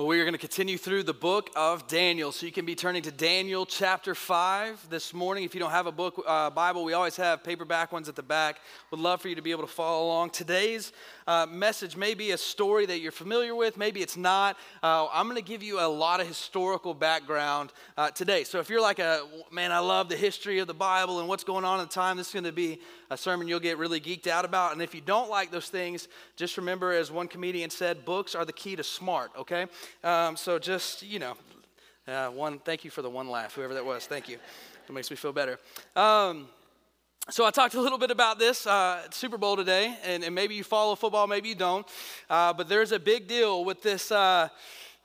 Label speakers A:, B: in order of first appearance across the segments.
A: Well, we are going to continue through the book of Daniel. So you can be turning to Daniel chapter 5 this morning. If you don't have a book, uh, Bible, we always have paperback ones at the back. Would love for you to be able to follow along. Today's uh, message may be a story that you're familiar with, maybe it's not. Uh, I'm going to give you a lot of historical background uh, today. So if you're like a man, I love the history of the Bible and what's going on at the time, this is going to be a sermon you'll get really geeked out about. And if you don't like those things, just remember, as one comedian said, books are the key to smart, okay? Um, so just, you know, uh, one, thank you for the one laugh, whoever that was. Thank you. It makes me feel better. Um, so I talked a little bit about this uh, Super Bowl today, and, and, maybe you follow football, maybe you don't. Uh, but there's a big deal with this uh,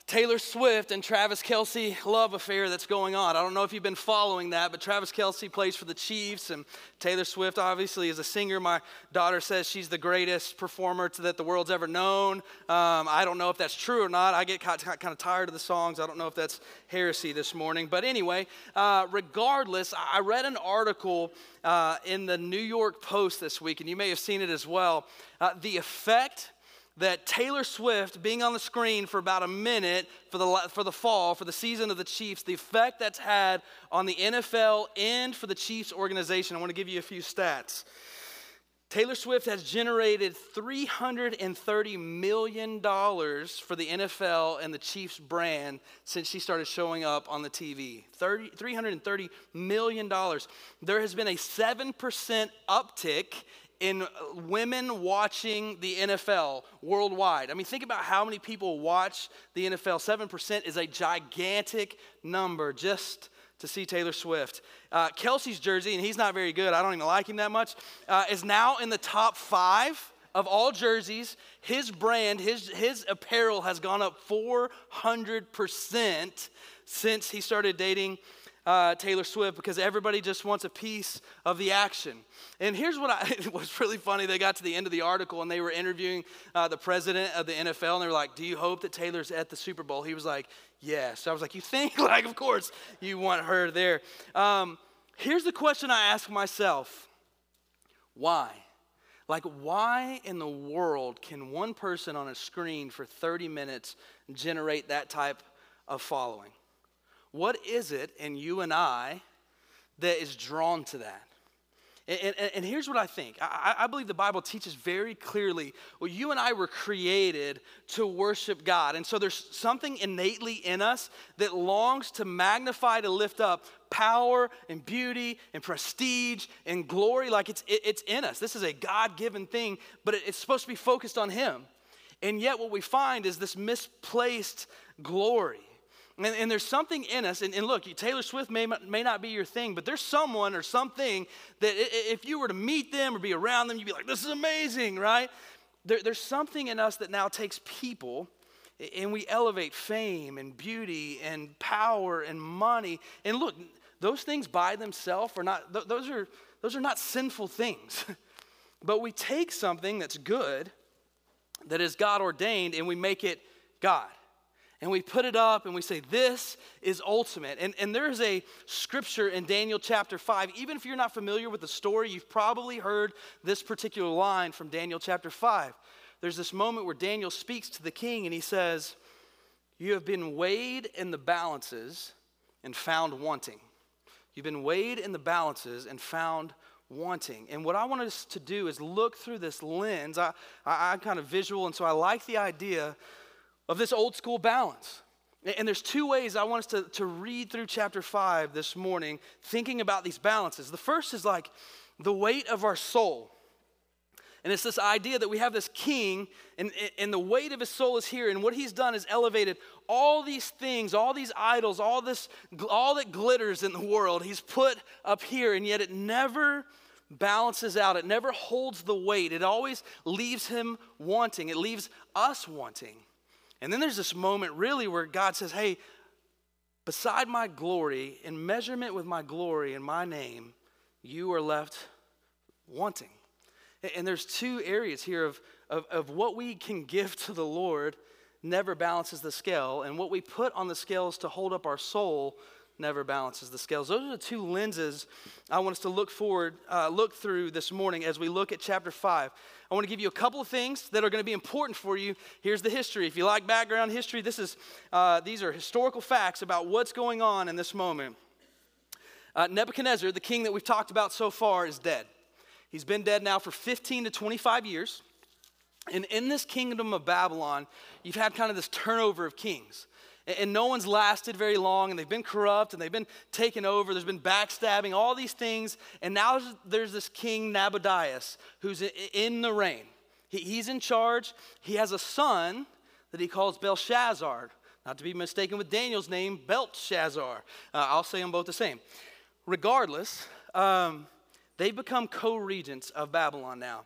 A: Taylor Swift and Travis Kelce love affair that's going on. I don't know if you've been following that, but Travis Kelce plays for the Chiefs, and Taylor Swift obviously is a singer. My daughter says she's the greatest performer that the world's ever known. Um, I don't know if that's true or not. I get kind of tired of the songs. I don't know if that's heresy this morning. But anyway, uh, regardless, I read an article uh, in the New York Post this week, and you may have seen it as well. Uh, the effect that Taylor Swift being on the screen for about a minute for the, for the fall, for the season of the Chiefs, the effect that's had on the NFL and for the Chiefs organization. I want to give you a few stats. Taylor Swift has generated $330 million for the NFL and the Chiefs brand since she started showing up on the TV. 30, $330 million. There has been a 7% uptick in women watching the NFL worldwide. I mean, think about how many people watch the NFL. 7% is a gigantic number just to see Taylor Swift. Uh, Kelce's jersey, and he's not very good, I don't even like him that much, uh, is now in the top five of all jerseys. His brand, his, his apparel has gone up 400% since he started dating uh, Taylor Swift because everybody just wants a piece of the action. And here's what I, it was really funny. They got to the end of the article and they were interviewing uh, the president of the NFL and they were like, Do you hope that Taylor's at the Super Bowl? He was like, Yes. So I was like, You think? like, of course you want her there. Um, here's the question I ask myself Why? Like, why in the world can one person on a screen for 30 minutes generate that type of following? What is it in you and I that is drawn to that? And, and, and here's what I think I, I, believe the Bible teaches very clearly well, you and I were created to worship God. And so there's something innately in us that longs to magnify, to lift up power and beauty and prestige and glory like it's, it, it's in us. This is a God given thing, but it, it's supposed to be focused on Him. And yet, what we find is this misplaced glory. And, and, there's something in us, and, and, look, Taylor Swift may, may not be your thing, but there's someone or something that if you were to meet them or be around them, you'd be like, this is amazing, right? There, there's something in us that now takes people and we elevate fame and beauty and power and money. And look, those things by themselves are not, those are, those are not sinful things. but we take something that's good, that is God ordained, and we make it God and we put it up and we say, This is ultimate. And, and there's a scripture in Daniel chapter 5. Even if you're not familiar with the story, you've probably heard this particular line from Daniel chapter 5. There's this moment where Daniel speaks to the king and he says, You have been weighed in the balances and found wanting. You've been weighed in the balances and found wanting. And what I want us to do is look through this lens. I, I, I'm kind of visual, and so I like the idea of this old school balance. And there's two ways I want us to, to read through chapter 5 this morning, thinking about these balances. The first is like the weight of our soul. And it's this idea that we have this king, and, and the weight of his soul is here. And what he's done is elevated all these things, all these idols, all, this, all that glitters in the world, he's put up here. And yet it never balances out, it never holds the weight. It always leaves him wanting, it leaves us wanting. And then there's this moment really where God says, Hey, beside my glory, in measurement with my glory and my name, you are left wanting. And there's two areas here of, of, of what we can give to the Lord never balances the scale, and what we put on the scales to hold up our soul never balances the scales. Those are the two lenses I want us to look forward, uh, look through this morning as we look at chapter five. I want to give you a couple of things that are going to be important for you. Here's the history. If you like background history, this is uh, these are historical facts about what's going on in this moment. Uh, Nebuchadnezzar, the king that we've talked about so far, is dead. He's been dead now for 15 to 25 years. And in this kingdom of Babylon, you've had kind of this turnover of kings and no one's lasted very long and they've been corrupt and they've been taken over there's been backstabbing all these things. And now there's this king nabonidus who's in the reign. He's in charge. He has a son that he calls belshazzar not to be mistaken with daniel's name belshazzar. Uh, i'll say them both the same. Regardless um, they've become co-regents of babylon now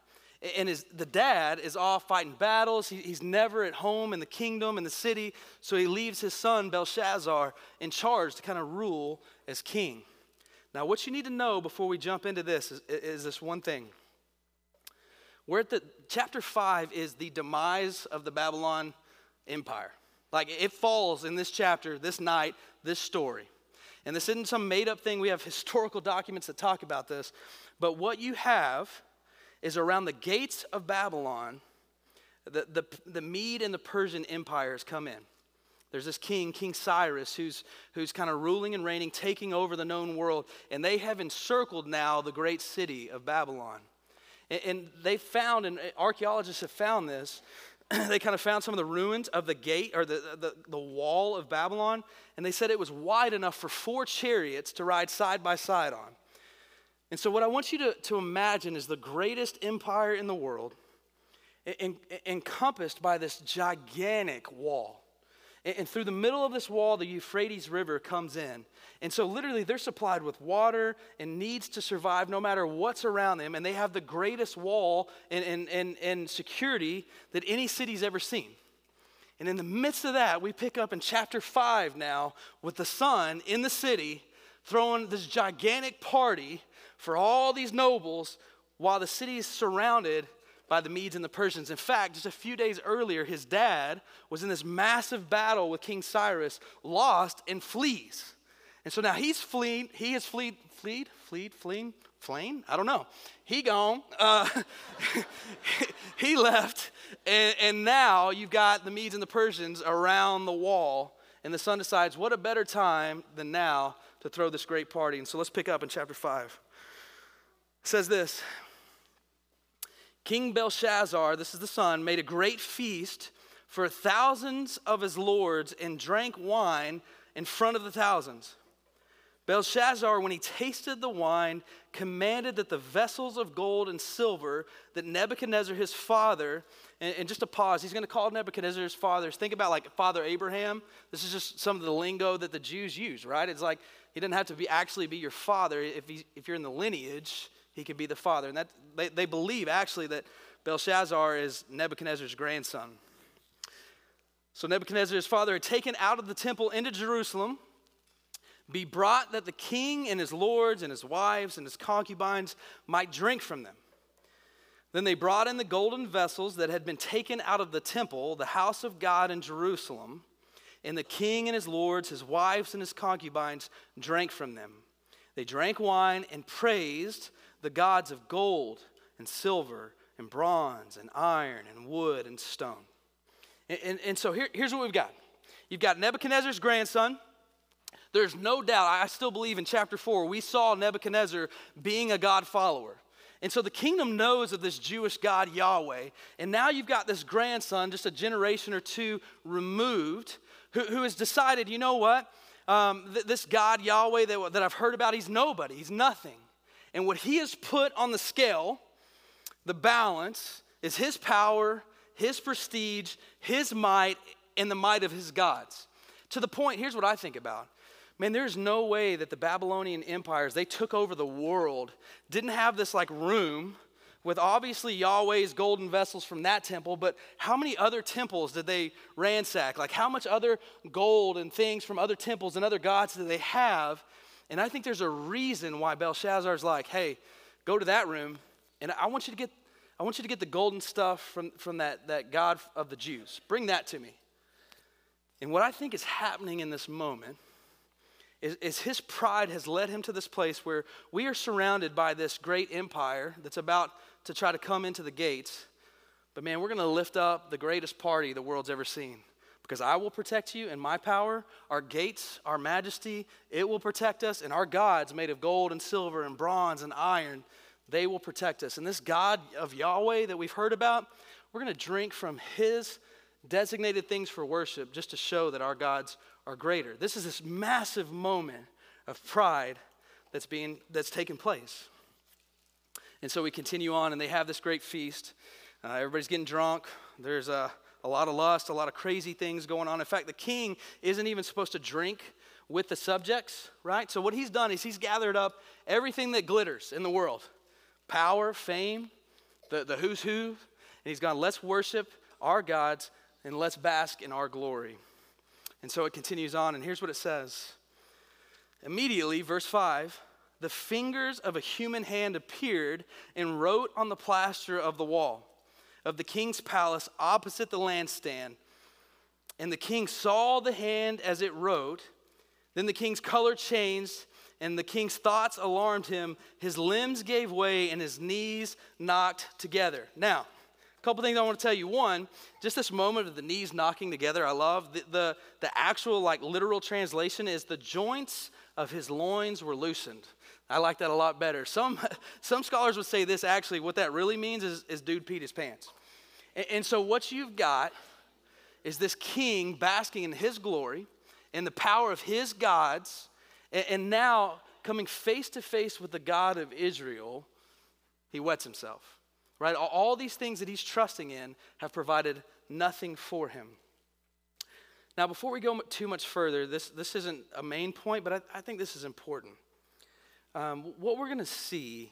A: and his, the dad is off fighting battles. He, he's never at home in the kingdom, in the city. So he leaves his son, Belshazzar, in charge to kind of rule as king. Now, what you need to know before we jump into this is, is this one thing. We're at the chapter five is the demise of the Babylon Empire. Like it falls in this chapter, this night, this story. And this isn't some made up thing. We have historical documents that talk about this. But what you have is around the gates of Babylon, the, the, the Mede and the Persian empires come in. There's this king, King Cyrus, who's, who's kind of ruling and reigning, taking over the known world. And they have encircled now the great city of Babylon. And, and they found, and archaeologists have found this, they kind of found some of the ruins of the gate or the, the, the wall of Babylon. And they said it was wide enough for four chariots to ride side by side on. And so, what I want you to, to imagine is the greatest empire in the world en- encompassed by this gigantic wall. And, through the middle of this wall, the Euphrates River comes in. And so, literally, they're supplied with water and needs to survive no matter what's around them. And they have the greatest wall and, and, and, and security that any city's ever seen. And in the midst of that, we pick up in chapter 5 now with the son in the city throwing this gigantic party for all these nobles while the city is surrounded by the Medes and the Persians. In fact, just a few days earlier, his dad was in this massive battle with King Cyrus, lost, and flees. And so now he's fleeing, he has fleed, fleed, fleed, fleeing, fleeing? I don't know. He gone. Uh, he left, and, and now you've got the Medes and the Persians around the wall, and the son decides, what a better time than now to throw this great party. And so let's pick up in chapter 5 says this King Belshazzar, this is the son, made a great feast for thousands of his lords and drank wine in front of the thousands. Belshazzar, when he tasted the wine, commanded that the vessels of gold and silver that Nebuchadnezzar, his father, and, and just a pause, he's going to call Nebuchadnezzar his father. Think about like Father Abraham. This is just some of the lingo that the Jews use, right? It's like he doesn't have to be actually be your father if, he, if you're in the lineage he can be the father. And that, they, they believe actually that Belshazzar is Nebuchadnezzar's grandson. So Nebuchadnezzar's father had taken out of the temple into Jerusalem, be brought that the king and his lords and his wives and his concubines might drink from them. Then they brought in the golden vessels that had been taken out of the temple, the house of God in Jerusalem, and the king and his lords, his wives and his concubines drank from them. They drank wine and praised the gods of gold and silver and bronze and iron and wood and stone. And, and, and so here, here's what we've got you've got Nebuchadnezzar's grandson. There's no doubt, I still believe in chapter 4, we saw Nebuchadnezzar being a God follower. And so the kingdom knows of this Jewish God, Yahweh. And now you've got this grandson, just a generation or two removed, who, who has decided, you know what? Um, th- this God, Yahweh, that, that I've heard about, he's nobody, he's nothing. And what he has put on the scale, the balance, is his power, his prestige, his might, and the might of his gods. To the point, here's what I think about. Man, there's no way that the Babylonian empires, they took over the world, didn't have this like room with obviously Yahweh's golden vessels from that temple, but how many other temples did they ransack? Like, how much other gold and things from other temples and other gods did they have and I think there's a reason why Belshazzar's like, hey, go to that room, and I want you to get, I want you to get the golden stuff from, from that, that God of the Jews. Bring that to me. And what I think is happening in this moment is, is his pride has led him to this place where we are surrounded by this great empire that's about to try to come into the gates. But man, we're going to lift up the greatest party the world's ever seen because I will protect you in my power, our gates, our majesty, it will protect us, and our gods made of gold and silver and bronze and iron, they will protect us. And this God of Yahweh that we've heard about, we're going to drink from his designated things for worship just to show that our gods are greater. This is this massive moment of pride that's being that's taking place. And so we continue on, and they have this great feast. Uh, everybody's getting drunk. There's a, a lot of lust, a lot of crazy things going on. In fact, the king isn't even supposed to drink with the subjects, right? So what he's done is he's gathered up everything that glitters in the world power, fame, the, the who's who. And he's gone, let's worship our gods and let's bask in our glory. And so it continues on, and here's what it says. Immediately, verse 5 the fingers of a human hand appeared and wrote on the plaster of the wall of the king's palace opposite the lampstand. And the king saw the hand as it wrote. Then the king's color changed, and the king's thoughts alarmed him. His limbs gave way, and his knees knocked together. Now, a couple things I want to tell you. One, just this moment of the knees knocking together, I love. The, the, the actual, like, literal translation is the joints of his loins were loosened. I like that a lot better. Some, some scholars would say this actually, what that really means is, is dude peed his pants. And, and so, what you've got is this king basking in his glory and the power of his gods, and, and now coming face to face with the God of Israel, he wets himself right? All these things that he's trusting in have provided nothing for him. Now, before we go too much further, this, this isn't a main point, but I, I think this is important. Um, what we're going to see,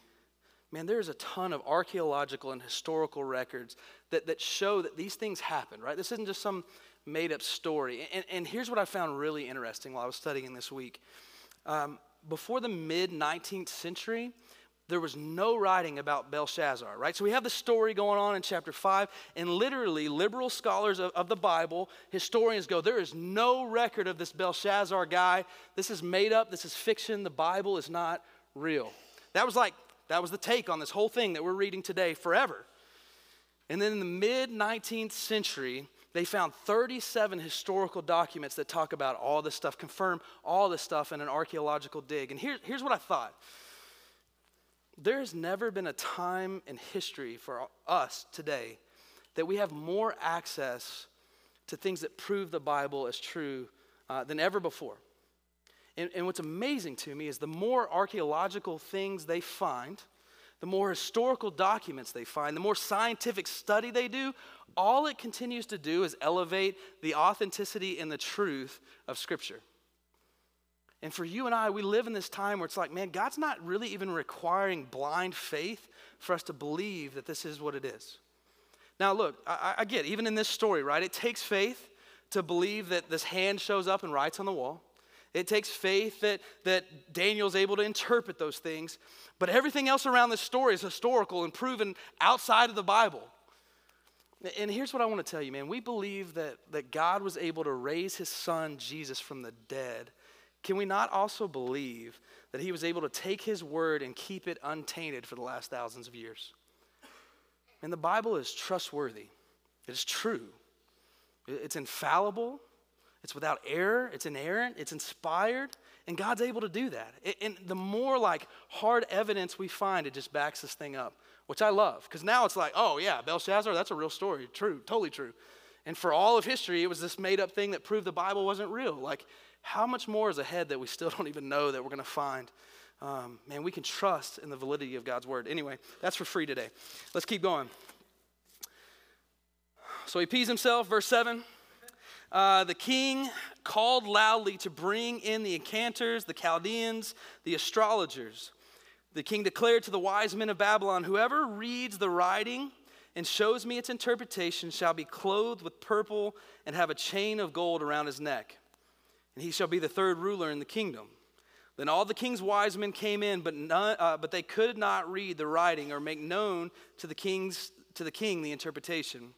A: man, there's a ton of archaeological and historical records that, that show that these things happen, right? This isn't just some made up story. And, and here's what I found really interesting while I was studying this week. Um, before the mid 19th century, there was no writing about Belshazzar, right? So we have the story going on in chapter 5, and literally, liberal scholars of, of, the Bible, historians go, there is no record of this Belshazzar guy. This is made up, this is fiction, the Bible is not real. That was like, that was the take on this whole thing that we're reading today forever. And then in the mid 19th century, they found 37 historical documents that talk about all this stuff, confirm all this stuff in an archaeological dig. And here, here's what I thought. There has never been a time in history for us today that we have more access to things that prove the Bible as true uh, than ever before. And, and what's amazing to me is the more archaeological things they find, the more historical documents they find, the more scientific study they do, all it continues to do is elevate the authenticity and the truth of Scripture. And for you and I, we live in this time where it's like, man, God's not really even requiring blind faith for us to believe that this is what it is. Now, look, I, I get, even in this story, right? It takes faith to believe that this hand shows up and writes on the wall. It takes faith that, that Daniel's able to interpret those things. But everything else around this story is historical and proven outside of the Bible. And here's what I want to tell you, man. We believe that, that God was able to raise his son, Jesus, from the dead can we not also believe that he was able to take his word and keep it untainted for the last thousands of years? And the Bible is trustworthy, it is true, it's infallible, it's without error, it's inerrant, it's inspired, and God's able to do that. And the more like hard evidence we find, it just backs this thing up, which I love. Because now it's like, oh yeah, Belshazzar, that's a real story. True, totally true. And for all of history, it was this made up thing that proved the Bible wasn't real. Like how much more is ahead that we still don't even know that we're going to find? Um, man, we can trust in the validity of God's word. Anyway, that's for free today. Let's keep going. So he pees himself, verse 7. Uh, the king called loudly to bring in the enchanters, the Chaldeans, the astrologers. The king declared to the wise men of Babylon Whoever reads the writing and shows me its interpretation shall be clothed with purple and have a chain of gold around his neck and he shall be the third ruler in the kingdom. Then all the king's wise men came in, but, none, uh, but they could not read the writing or make known to the, king's, to the king the interpretation.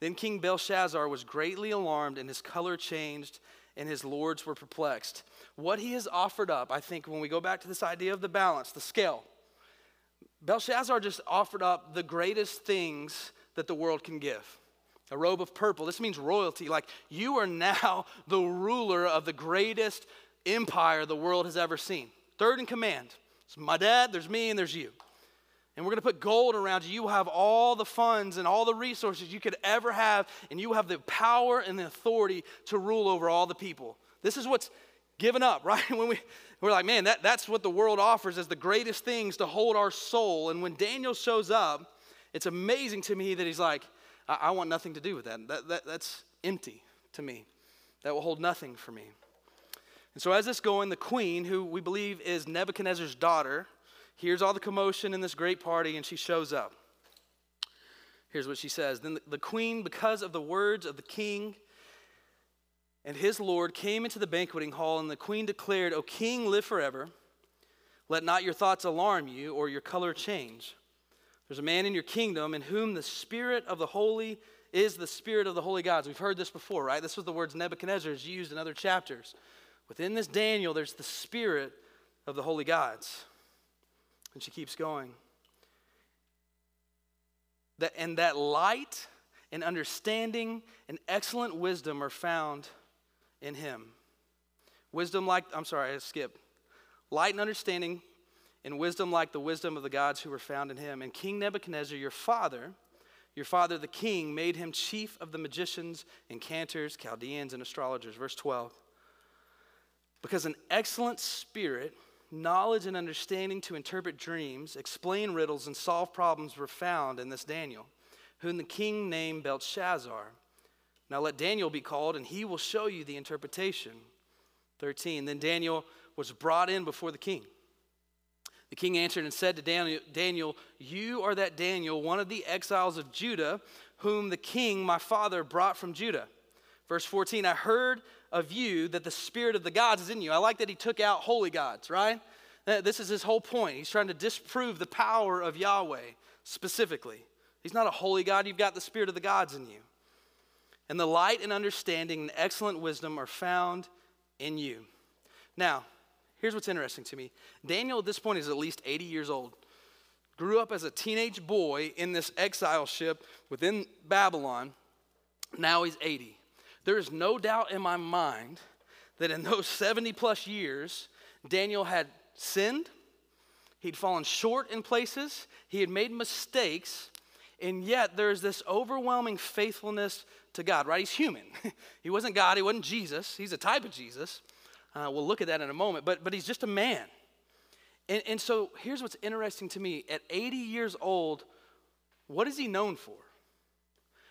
A: Then King Belshazzar was greatly alarmed, and his color changed, and his lords were perplexed. What he has offered up, I think, when we go back to this idea of the balance, the scale, Belshazzar just offered up the greatest things that the world can give a robe of purple. This means royalty. Like you are now the ruler of the greatest empire the world has ever seen. Third in command. It's my dad, there's me, and there's you and we're going to put gold around you. You will have all the funds and all the resources you could ever have, and you have the power and the authority to rule over all the people. This is what's given up, right? When we, we're like, man, that, that's what the world offers as the greatest things to hold our soul. And when Daniel shows up, it's amazing to me that he's like, I, I want nothing to do with that. That, that. That's empty to me. That will hold nothing for me. And so, as this going, the queen, who we believe is Nebuchadnezzar's daughter, hears all the commotion in this great party, and she shows up. Here's what she says Then the queen, because of the words of the king and his lord, came into the banqueting hall, and the queen declared, O king, live forever. Let not your thoughts alarm you or your color change. There's a man in your kingdom in whom the spirit of the holy is the spirit of the holy gods. We've heard this before, right? This was the words Nebuchadnezzar has used in other chapters. Within this Daniel, there's the spirit of the holy gods. And she keeps going. That, and that light and understanding and excellent wisdom are found in him. Wisdom like, I'm sorry, I skipped. Light and understanding and wisdom like the wisdom of the gods who were found in him. And King Nebuchadnezzar, your father, your father the king, made him chief of the magicians, enchanters, Chaldeans, and astrologers. Verse 12. Because an excellent spirit knowledge and understanding to interpret dreams, explain riddles, and solve problems were found in this Daniel, whom the king named Belshazzar. Now let Daniel be called, and he will show you the interpretation. 13. Then Daniel was brought in before the king. The king answered and said to Daniel, Daniel, You are that Daniel, one of the exiles of Judah, whom the king, my father, brought from Judah. Verse 14, I heard of you that the spirit of the gods is in you. I like that he took out holy gods, right? This is his whole point. He's trying to disprove the power of Yahweh specifically. He's not a holy God, you've got the spirit of the gods in you. And the light and understanding and excellent wisdom are found in you. Now, here's what's interesting to me Daniel at this point is at least 80 years old. Grew up as a teenage boy in this exile ship within Babylon. Now he's 80. There is no doubt in my mind that in those 70 plus years, Daniel had sinned, he'd fallen short in places, he had made mistakes, and yet there's this overwhelming faithfulness to God, right? He's human. he wasn't God, he wasn't Jesus, he's a type of Jesus. Uh, we'll look at that in a moment, but, but he's just a man. And, and so here's what's interesting to me at 80 years old, what is he known for?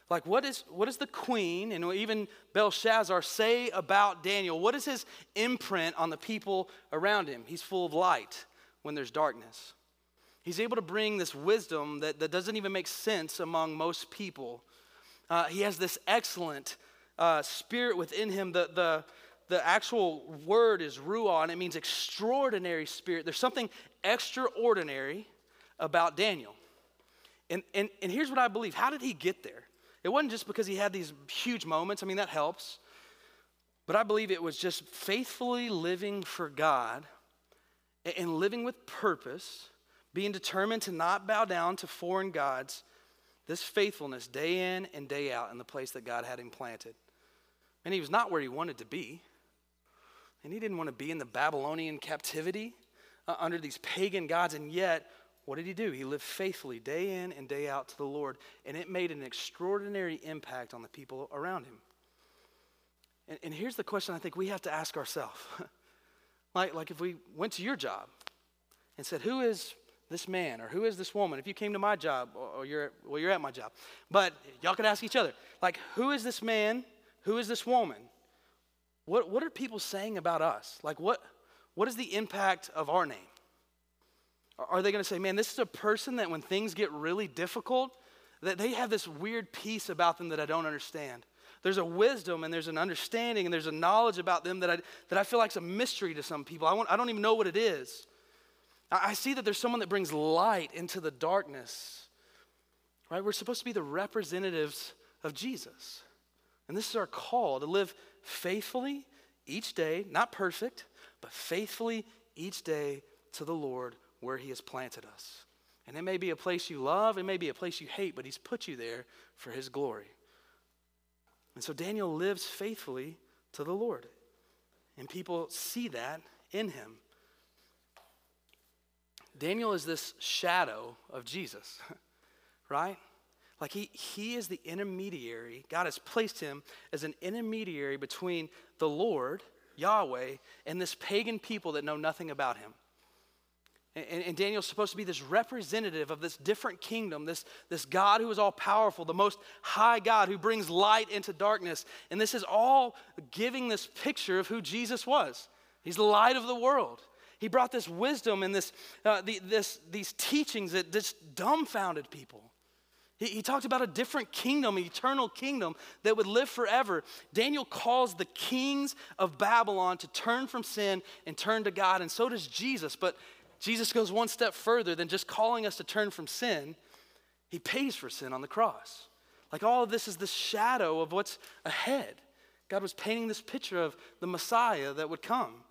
A: Like, what, is, what does the queen and even Belshazzar say about Daniel? What is his imprint on the people around him? He's full of light when there's darkness. He's able to bring this wisdom that, that doesn't even make sense among most people. Uh, he has this excellent uh, spirit within him. The, the, the actual word is ruah, and it means extraordinary spirit. There's something extraordinary about Daniel. And, and, and here's what I believe how did he get there? It wasn't just because he had these huge moments. I mean, that helps. But I believe it was just faithfully living for God and living with purpose, being determined to not bow down to foreign gods, this faithfulness day in and day out in the place that God had him planted. And he was not where he wanted to be. And he didn't want to be in the Babylonian captivity uh, under these pagan gods. And yet, what did he do? He lived faithfully day in and day out to the Lord, and it made an extraordinary impact on the people around him. And, and here's the question I think we have to ask ourselves. like, like if we went to your job and said, Who is this man or who is this woman? If you came to my job, or, you're, well, you're at my job, but y'all could ask each other, like, Who is this man? Who is this woman? What, what are people saying about us? Like, what, what is the impact of our name? Are they going to say, man, this is a person that when things get really difficult, that they have this weird peace about them that I don't understand? There's a wisdom and there's an understanding and there's a knowledge about them that I, that I feel like is a mystery to some people. I, want, I don't even know what it is. I, I see that there's someone that brings light into the darkness, right? We're supposed to be the representatives of Jesus. And this is our call to live faithfully each day, not perfect, but faithfully each day to the Lord where He has planted us. And it may be a place you love, it may be a place you hate, but He's put you there for His glory. And so Daniel lives faithfully to the Lord. And people see that in him. Daniel is this shadow of Jesus, right? Like he, he is the intermediary. God has placed him as an intermediary between the Lord, Yahweh, and this pagan people that know nothing about him. And, and, Daniel's supposed to be this representative of this different kingdom, this, this God who is all powerful, the most high God who brings light into darkness. And this is all giving this picture of who Jesus was. He's the light of the world. He brought this wisdom and this, uh, the, this, these teachings that just dumbfounded people. He, he talked about a different kingdom, an eternal kingdom that would live forever. Daniel calls the kings of Babylon to turn from sin and turn to God, and so does Jesus. But Jesus goes one step further than just calling us to turn from sin. He pays for sin on the cross. Like all of this is the shadow of what's ahead. God was painting this picture of the Messiah that would come.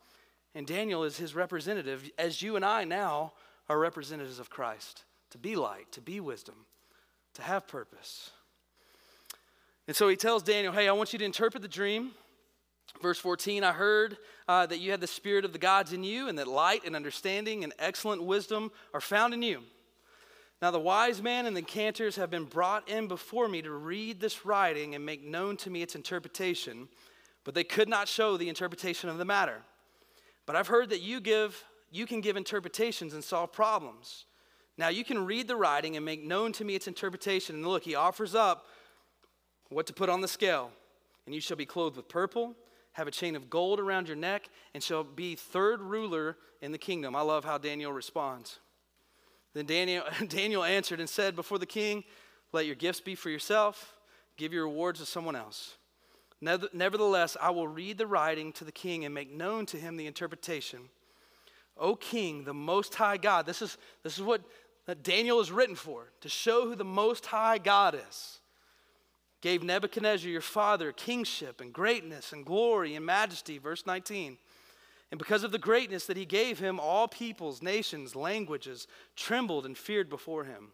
A: And Daniel is his representative, as you and I now are representatives of Christ to be light, to be wisdom, to have purpose. And so he tells Daniel, Hey, I want you to interpret the dream. Verse 14, I heard uh, that you had the spirit of the gods in you, and that light and understanding and excellent wisdom are found in you. Now, the wise man and the cantors have been brought in before me to read this writing and make known to me its interpretation, but they could not show the interpretation of the matter. But I've heard that you give you can give interpretations and solve problems. Now you can read the writing and make known to me its interpretation. And look, he offers up what to put on the scale. And you shall be clothed with purple have a chain of gold around your neck, and shall be third ruler in the kingdom. I love how Daniel responds. Then Daniel, Daniel answered and said before the king, Let your gifts be for yourself, give your rewards to someone else. Nevertheless, I will read the writing to the king and make known to him the interpretation. O king, the most high God, this is, this is what Daniel is written for, to show who the most high God is gave Nebuchadnezzar your father kingship and greatness and glory and majesty. Verse 19. And because of the greatness that he gave him, all peoples, nations, languages trembled and feared before him.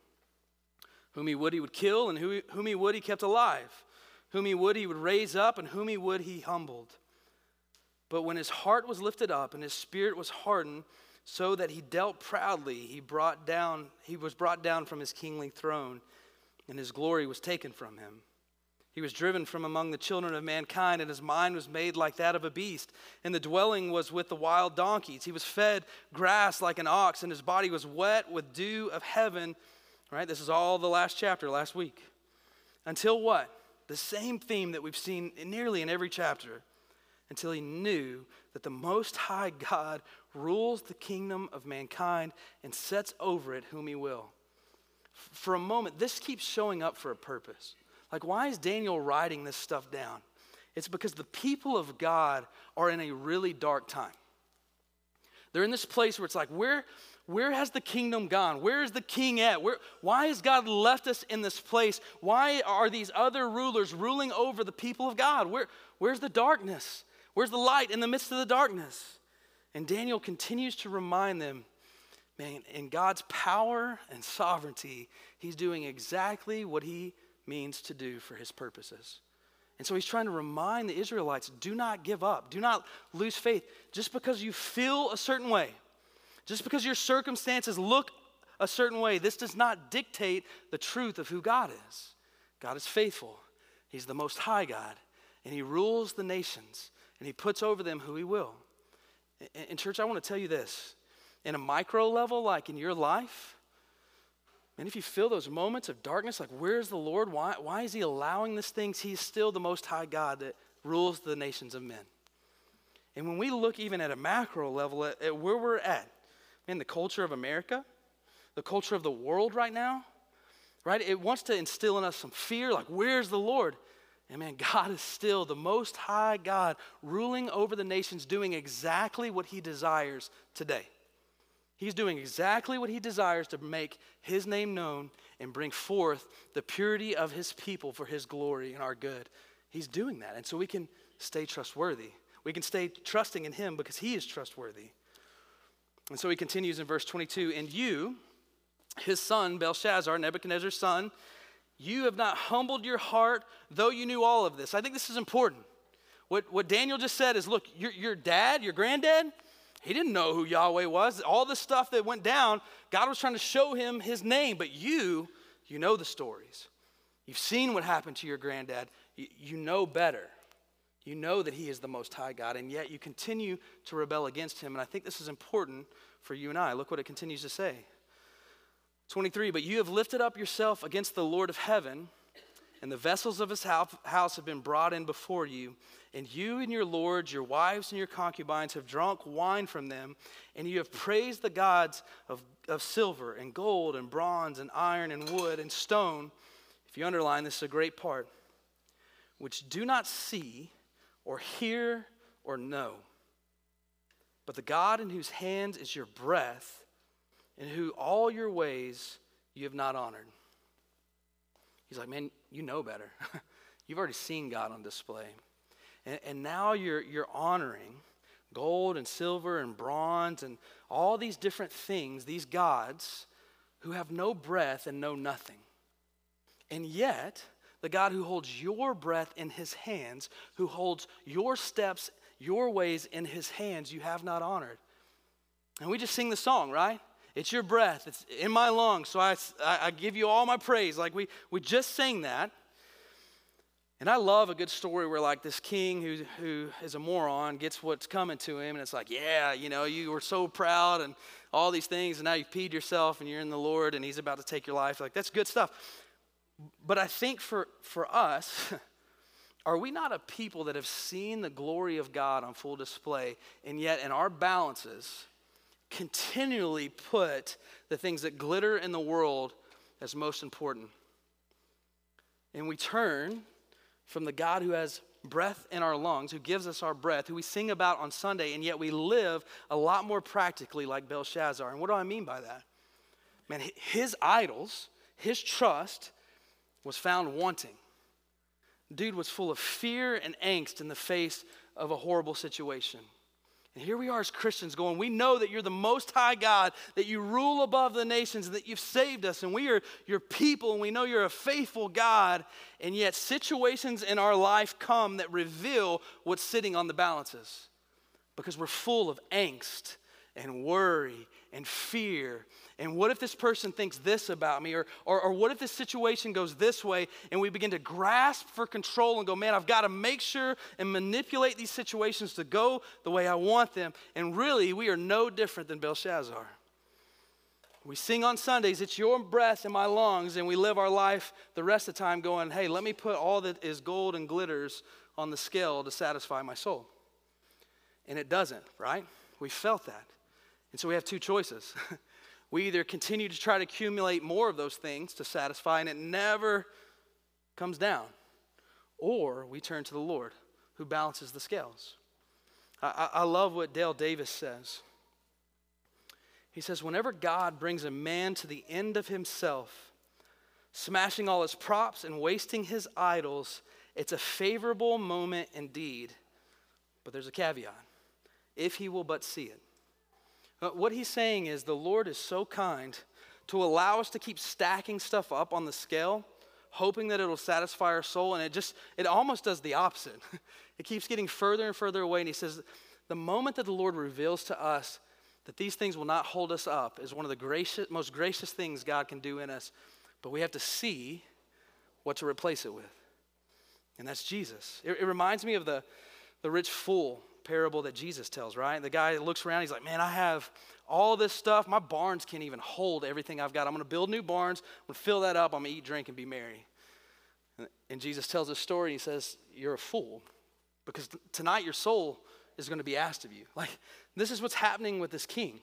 A: Whom he would, he would kill, and whom he would, he kept alive. Whom he would, he would raise up, and whom he would, he humbled. But when his heart was lifted up and his spirit was hardened, so that he dealt proudly, he brought down, he was brought down from his kingly throne, and his glory was taken from him. He was driven from among the children of mankind, and his mind was made like that of a beast. And the dwelling was with the wild donkeys. He was fed grass like an ox, and his body was wet with dew of heaven. Right? This is all the last chapter, last week. Until what? The same theme that we've seen nearly in every chapter. Until he knew that the Most High God rules the kingdom of mankind and sets over it whom he will. For a moment, this keeps showing up for a purpose. Like, why is Daniel writing this stuff down? It's because the people of God are in a really dark time. They're in this place where it's like, where, where has the kingdom gone? Where is the king at? Where, why has God left us in this place? Why are these other rulers ruling over the people of God? Where, where's the darkness? Where's the light in the midst of the darkness? And Daniel continues to remind them man, in God's power and sovereignty, he's doing exactly what he means to do for his purposes. And so he's trying to remind the Israelites do not give up, do not lose faith. Just because you feel a certain way, just because your circumstances look a certain way, this does not dictate the truth of who God is. God is faithful, He's the most high God, and He rules the nations, and He puts over them who He will. And, church, I want to tell you this in a micro level, like in your life, and if you feel those moments of darkness, like where's the Lord? Why, why is He allowing these things? He's still the most high God that rules the nations of men. And when we look even at a macro level at, at where we're at, in the culture of America, the culture of the world right now, right? It wants to instill in us some fear, like, where's the Lord? And man, God is still the most high God, ruling over the nations, doing exactly what he desires today. He's doing exactly what he desires to make his name known and bring forth the purity of his people for his glory and our good. He's doing that. And so we can stay trustworthy. We can stay trusting in him because he is trustworthy. And so he continues in verse 22 And you, his son, Belshazzar, Nebuchadnezzar's son, you have not humbled your heart, though you knew all of this. I think this is important. What, what Daniel just said is look, your, your dad, your granddad, he didn't know who Yahweh was. All the stuff that went down, God was trying to show him his name. But you, you know the stories. You've seen what happened to your granddad. You, you know better. You know that he is the most high God, and yet you continue to rebel against him. And I think this is important for you and I. Look what it continues to say. 23, but you have lifted up yourself against the Lord of heaven, and the vessels of his house have been brought in before you. And you and your lords, your wives and your concubines have drunk wine from them, and you have praised the gods of, of silver and gold and bronze and iron and wood and stone. If you underline this, is a great part, which do not see or hear or know. But the God in whose hands is your breath and who all your ways you have not honored. He's like, man, you know better. You've already seen God on display. And, and now you're, you're honoring gold and silver and bronze and all these different things, these gods who have no breath and know nothing. And yet, the God who holds your breath in his hands, who holds your steps, your ways in his hands, you have not honored. And we just sing the song, right? It's your breath. It's in my lungs. So I, I, give you all my praise. Like we, we just sang that. And I love a good story where, like, this king who, who is a moron gets what's coming to him, and it's like, yeah, you know, you were so proud and all these things, and now you've peed yourself and you're in the Lord, and he's about to take your life. Like, that's good stuff. But I think for, for us, are we not a people that have seen the glory of God on full display, and yet in our balances, continually put the things that glitter in the world as most important. And we turn from the God who has breath in our lungs, who gives us our breath, who we sing about on Sunday, and yet we live a lot more practically like Belshazzar. And what do I mean by that? Man, his idols, his trust was found wanting. Dude was full of fear and angst in the face of a horrible situation. And here we are as Christians going, we know that you're the most high God, that you rule above the nations, that you've saved us, and we are your people, and we know you're a faithful God. And yet, situations in our life come that reveal what's sitting on the balances because we're full of angst and worry and fear and what if this person thinks this about me? Or, or, or, what if this situation goes this way? And we begin to grasp for control and go, man, I've got to make sure and manipulate these situations to go the way I want them. And really, we are no different than Belshazzar. We sing on Sundays, it's your breath in my lungs, and we live our life the rest of the time going, hey, let me put all that is gold and glitters on the scale to satisfy my soul. And it doesn't, right? We felt that. And so we have two choices. We either continue to try to accumulate more of those things to satisfy, and it never comes down, or we turn to the Lord who balances the scales. I, I love what Dale Davis says. He says, Whenever God brings a man to the end of himself, smashing all his props and wasting his idols, it's a favorable moment indeed. But there's a caveat if he will but see it. Uh, what he's saying is the Lord is so kind to allow us to keep stacking stuff up on the scale, hoping that it'll satisfy our soul, and it just, it almost does the opposite. it keeps getting further and further away, and he says, the moment that the Lord reveals to us that these things will not hold us up is one of the gracious, most gracious things God can do in us, but we have to see what to replace it with. And that's Jesus. It, it reminds me of the, the rich fool parable that Jesus tells, right? The guy looks around, he's like, Man, I have all this stuff. My barns can't even hold everything I've got. I'm going to build new barns. I'm going to fill that up. I'm going to eat, drink, and be merry. And Jesus tells a story. He says, You're a fool because tonight your soul is going to be asked of you. Like, this is what's happening with this king.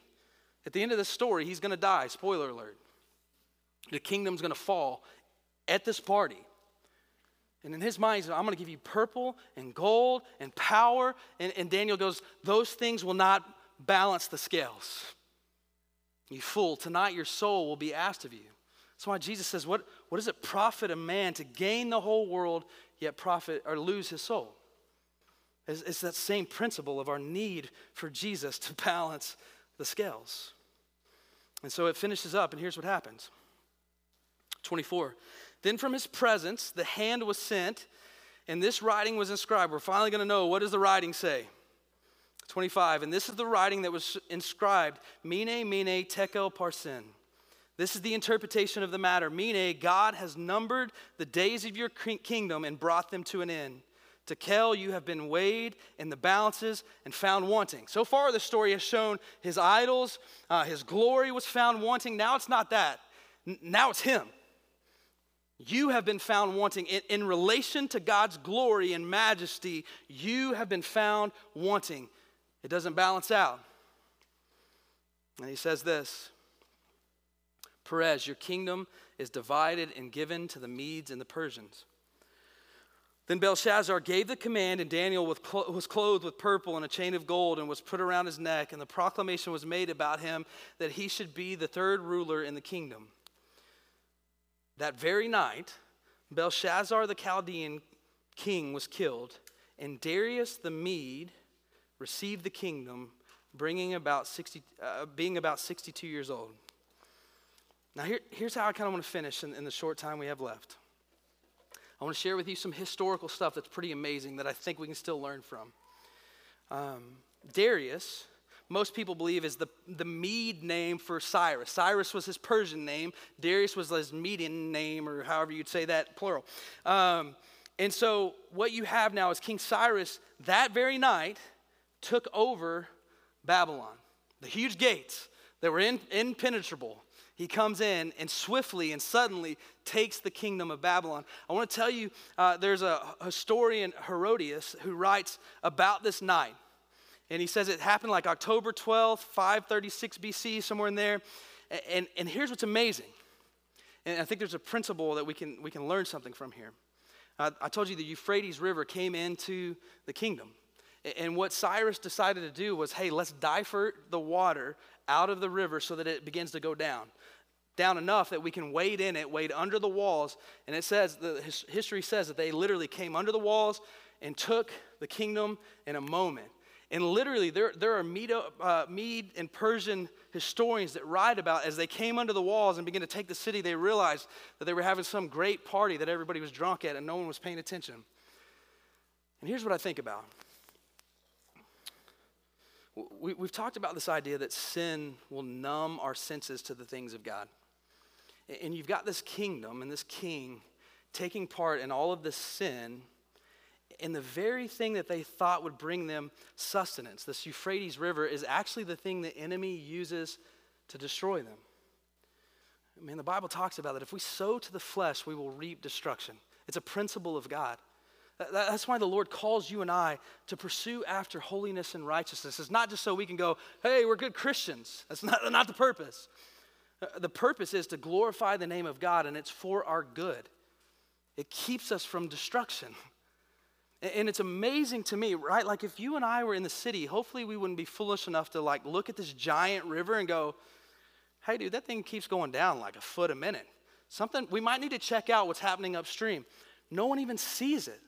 A: At the end of this story, he's going to die. Spoiler alert. The kingdom's going to fall at this party. And in his mind, said, I'm going to give you purple and gold and power. And, and Daniel goes, Those things will not balance the scales. You fool, tonight your soul will be asked of you. That's why Jesus says, What, what does it profit a man to gain the whole world, yet profit or lose his soul? It's, it's that same principle of our need for Jesus to balance the scales. And so it finishes up, and here's what happens 24. Then from his presence, the hand was sent, and this writing was inscribed. We're finally going to know what does the writing say? 25. And this is the writing that was inscribed Mene, Mene, Tekel, Parsin. This is the interpretation of the matter. Mene, God has numbered the days of your kingdom and brought them to an end. Tekel, you have been weighed in the balances and found wanting. So far, the story has shown his idols, uh, his glory was found wanting. Now it's not that. N- now it's him. You have been found wanting. In, in relation to God's glory and majesty, you have been found wanting. It doesn't balance out. And he says this Peres, your kingdom is divided and given to the Medes and the Persians. Then Belshazzar gave the command, and Daniel was clothed with purple and a chain of gold and was put around his neck. And the proclamation was made about him that he should be the third ruler in the kingdom. That very night, Belshazzar the Chaldean king was killed, and Darius the Mede received the kingdom, bringing about 60, uh, being about 62 years old. Now, here, here's how I kind of want to finish in, in the short time we have left. I want to share with you some historical stuff that's pretty amazing that I think we can still learn from. Um, Darius most people believe is the, the Mede name for Cyrus. Cyrus was his Persian name, Darius was his Median name, or however you'd say that, plural. Um, and so, what you have now is King Cyrus that very night took over Babylon. The huge gates that were in, impenetrable. He comes in and swiftly and suddenly takes the kingdom of Babylon. I want to tell you uh, there's a historian, Herodotus, who writes about this night. And he says it happened like October 12th, 536 BC, somewhere in there. And, and here's what's amazing. And I think there's a principle that we can, we can learn something from here. I told you the Euphrates River came into the kingdom. And what Cyrus decided to do was hey, let's divert the water out of the river so that it begins to go down. Down enough that we can wade in it, wade under the walls. And it says, the history says that they literally came under the walls and took the kingdom in a moment. And literally, there, there are Mede, uh, Mede and Persian historians that write about as they came under the walls and began to take the city, they realized that they were having some great party that everybody was drunk at and no one was paying attention. And here's what I think about we, have talked about this idea that sin will numb our senses to the things of God. And you've got this kingdom and this king taking part in all of this sin and the very thing that they thought would bring them sustenance, this Euphrates River, is actually the thing the enemy uses to destroy them. I mean, the Bible talks about that if we sow to the flesh, we will reap destruction. It's a principle of God. That's why the Lord calls you and I to pursue after holiness and righteousness. It's not just so we can go, hey, we're good Christians. That's not, not the purpose. Uh, the purpose is to glorify the name of God, and it's for our good. It keeps us from destruction. And it's amazing to me, right? Like if you and I were in the city, hopefully we wouldn't be foolish enough to like look at this giant river and go, hey, dude, that thing keeps going down like a foot a minute. Something, we might need to check out what's happening upstream. No one even sees it.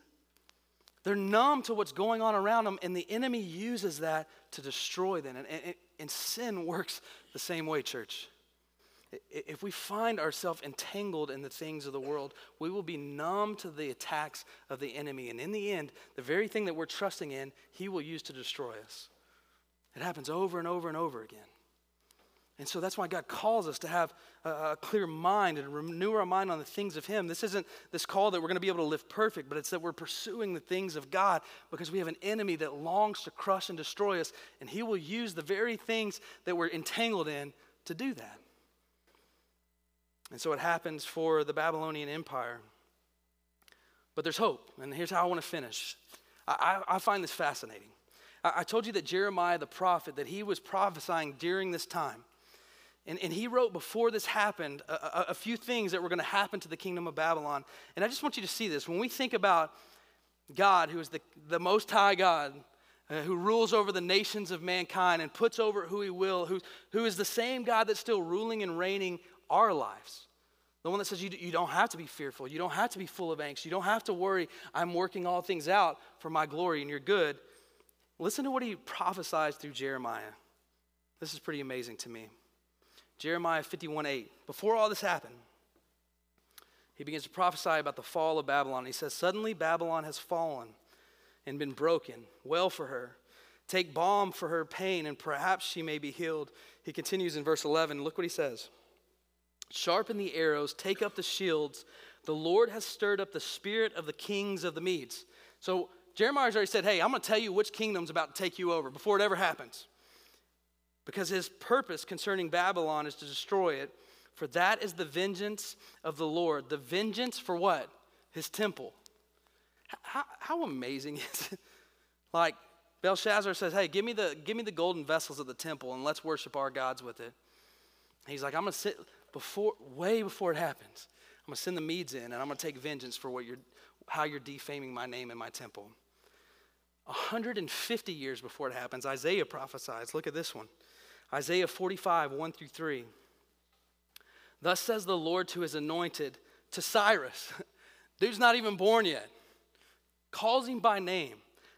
A: They're numb to what's going on around them, and the enemy uses that to destroy them. And, and, and sin works the same way, church. If we find ourselves entangled in the things of the world, we will be numb to the attacks of the enemy. And in the end, the very thing that we're trusting in, he will use to destroy us. It happens over and over and over again. And so that's why God calls us to have a, clear mind and renew our mind on the things of Him. This isn't this call that we're going to be able to live perfect, but it's that we're pursuing the things of God because we have an enemy that longs to crush and destroy us, and He will use the very things that we're entangled in to do that. And so it happens for the Babylonian Empire. But there's hope, and here's how I want to finish. I, I, find this fascinating. I, I told you that Jeremiah the prophet, that he was prophesying during this time. And, and he wrote before this happened a, a, a few things that were going to happen to the kingdom of Babylon. And I just want you to see this. When we think about God, who is the, the most high God, uh, who rules over the nations of mankind and puts over who he will, who, who is the same God that's still ruling and reigning our lives. The one that says you, you don't have to be fearful. You don't have to be full of angst. You don't have to worry. I'm working all things out for my glory and you're good. Listen to what he prophesies through Jeremiah. This is pretty amazing to me. Jeremiah 51 8. Before all this happened, he begins to prophesy about the fall of Babylon. He says, Suddenly Babylon has fallen and been broken. Well for her. Take balm for her pain, and perhaps she may be healed. He continues in verse 11. Look what he says Sharpen the arrows, take up the shields. The Lord has stirred up the spirit of the kings of the Medes. So Jeremiah's already said, Hey, I'm going to tell you which kingdom's about to take you over before it ever happens. Because his purpose concerning Babylon is to destroy it. For that is the vengeance of the Lord. The vengeance for what? His temple. How, how amazing is it? Like Belshazzar says, Hey, give me, the, give me the golden vessels of the temple and let's worship our gods with it. He's like, I'm going to sit before, way before it happens. I'm going to send the Medes in and I'm going to take vengeance for what you're, how you're defaming my name and my temple. 150 years before it happens, Isaiah prophesies. Look at this one Isaiah 45, 1 through 3. Thus says the Lord to his anointed, to Cyrus. Dude's not even born yet calls him by name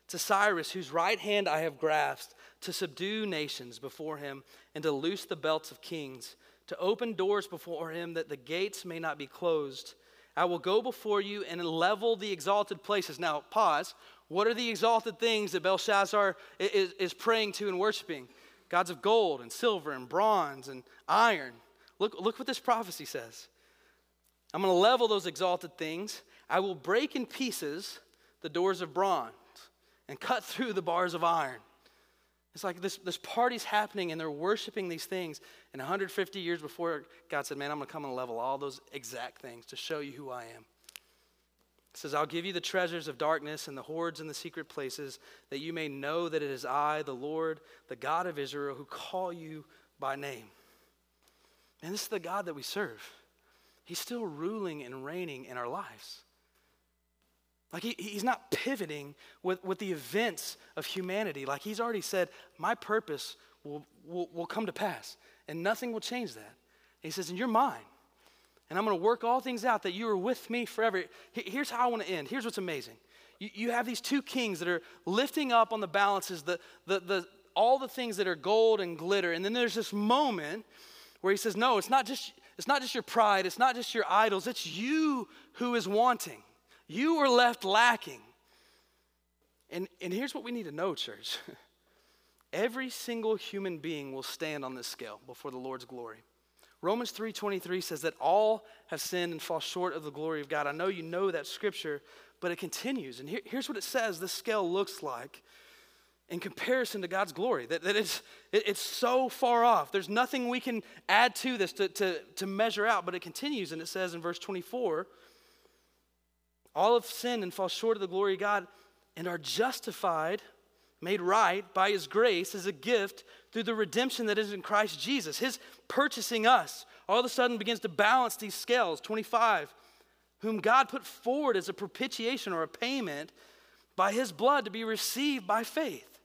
A: to Cyrus, whose right hand I have grasped, to subdue nations before him and to loose the belts of kings, to open doors before him that the gates may not be closed. I will go before you and level the exalted places. Now, pause. What are the exalted things that Belshazzar is, is praying to and worshiping? Gods of gold and silver and bronze and iron. Look, look what this prophecy says. I'm going to level those exalted things. I will break in pieces the doors of bronze and cut through the bars of iron. It's like this, this party's happening and they're worshiping these things. And 150 years before, God said, Man, I'm going to come and level all those exact things to show you who I am. It says, I'll give you the treasures of darkness and the hoards in the secret places, that you may know that it is I, the Lord, the God of Israel, who call you by name. And this is the God that we serve. He's still ruling and reigning in our lives. Like he, he's not pivoting with, with the events of humanity. Like he's already said, my purpose will, will, will come to pass and nothing will change that. And he says, and you're mine. And I'm going to work all things out that you are with me forever. Here's how I want to end. Here's what's amazing. You, you have these two kings that are lifting up on the balances the, the, the, all the things that are gold and glitter. And then there's this moment where he says, no, it's not just, it's not just your pride. It's not just your idols. It's you who is wanting. You were left lacking. And, and here's what we need to know, church. Every single human being will stand on this scale before the Lord's glory. Romans 3:23 says that all have sinned and fall short of the glory of God. I know you know that scripture, but it continues. And here, here's what it says this scale looks like in comparison to God's glory. That, that it's, it, it's so far off. There's nothing we can add to this to, to, to measure out, but it continues and it says in verse 24 all have sinned and fall short of the glory of God and are justified, made right by his grace as a gift through the redemption that is in Christ Jesus. His purchasing us all of a sudden begins to balance these scales. 25, whom God put forward as a propitiation or a payment by his blood to be received by faith.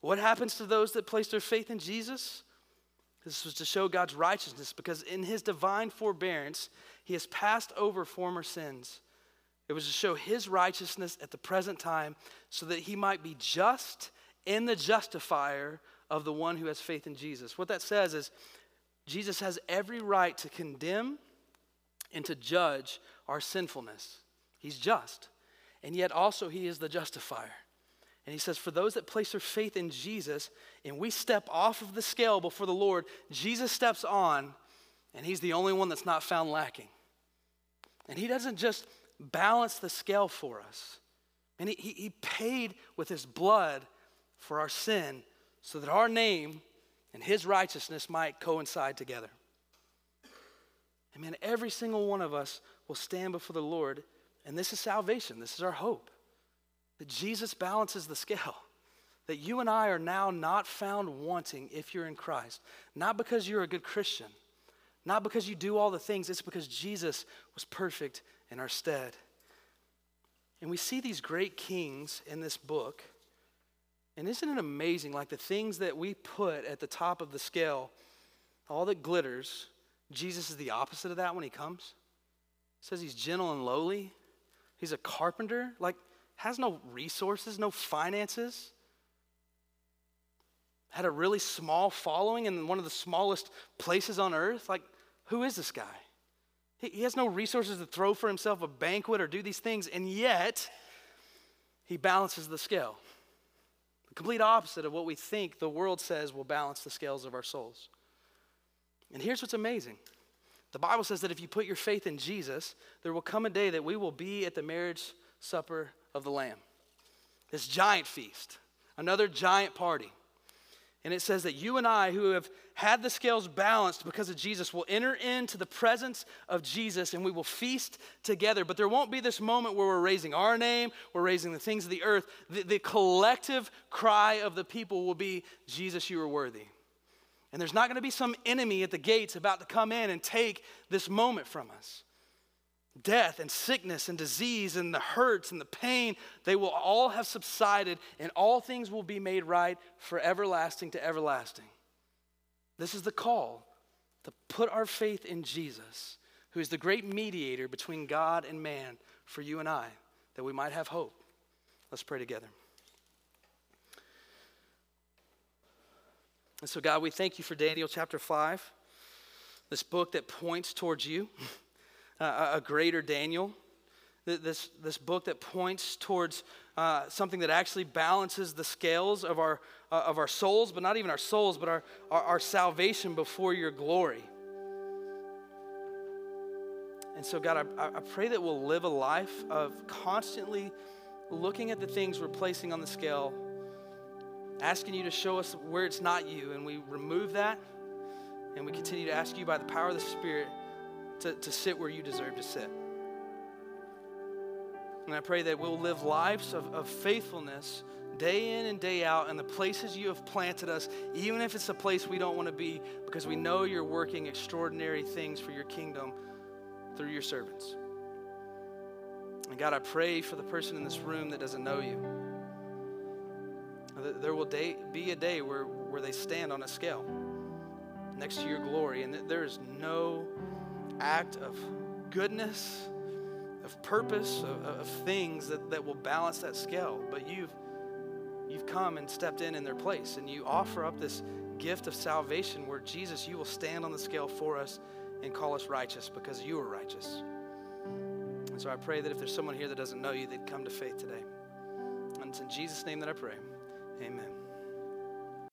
A: What happens to those that place their faith in Jesus? This was to show God's righteousness because in his divine forbearance, he has passed over former sins. It was to show his righteousness at the present time so that he might be just in the justifier of the one who has faith in Jesus. What that says is Jesus has every right to condemn and to judge our sinfulness. He's just. And yet also he is the justifier. And he says, for those that place their faith in Jesus and we step off of the scale before the Lord, Jesus steps on and he's the only one that's not found lacking. And he doesn't just balanced the scale for us. And he, he paid with his blood for our sin so that our name and his righteousness might coincide together. And man, every single one of us will stand before the Lord, and this is salvation. This is our hope. That Jesus balances the scale. That you and I are now not found wanting if you're in Christ. Not because you're a good Christian, not because you do all the things, it's because Jesus was perfect in our stead. And we see these great kings in this book And isn't it amazing? Like the things that we put at the top of the scale, all that glitters, Jesus is the opposite of that when he comes. He says he's gentle and lowly. He's a carpenter, like has no resources, no finances. Had a really small following in one of the smallest places on earth. Like, who is this guy? He, he has no resources to throw for himself a banquet or do these things, and yet he balances the scale. The complete opposite of what we think the world says will balance the scales of our souls. And here's what's amazing the Bible says that if you put your faith in Jesus, there will come a day that we will be at the marriage supper of the Lamb. This giant feast, another giant party. And it says that you and I, who have had the scales balanced because of Jesus, will enter into the presence of Jesus and we will feast together. But there won't be this moment where we're raising our name, we're raising the things of the earth. The, the collective cry of the people will be, Jesus, you are worthy. And there's not going to be some enemy at the gates about to come in and take this moment from us. Death and sickness and disease and the hurts and the pain, they will all have subsided and all things will be made right for everlasting to everlasting. This is the call to put our faith in Jesus, who is the great mediator between God and man for you and I, that we might have hope. Let's pray together. And so, God, we thank you for Daniel chapter 5, this book that points towards you. uh, a greater Daniel. This, this book that points towards uh, something that actually balances the scales of our, uh, of our souls, but not even our souls, but our, our, our salvation before your glory. And so, God, I, I pray that we'll live a life of constantly looking at the things we're placing on the scale, asking you to show us where it's not you, and we remove that, and we continue to ask you by the power of the Spirit to, to sit where you deserve to sit. And I pray that we'll live lives of, of faithfulness day in and day out in the places you have planted us, even if it's a place we don't want to be, because we know you're working extraordinary things for your kingdom through your servants. And God, I pray for the person in this room that doesn't know you. There will day, be a day where, where they stand on a scale next to your glory, and there is no act of goodness, of purpose, of, of, things that, that will balance that scale. But you've, you've come and stepped in in their place, and you offer up this gift of salvation where Jesus, you will stand on the scale for us and call us righteous because you are righteous. And so I pray that if there's someone here that doesn't know you, they'd come to faith today. And it's in Jesus' name that I pray. Amen.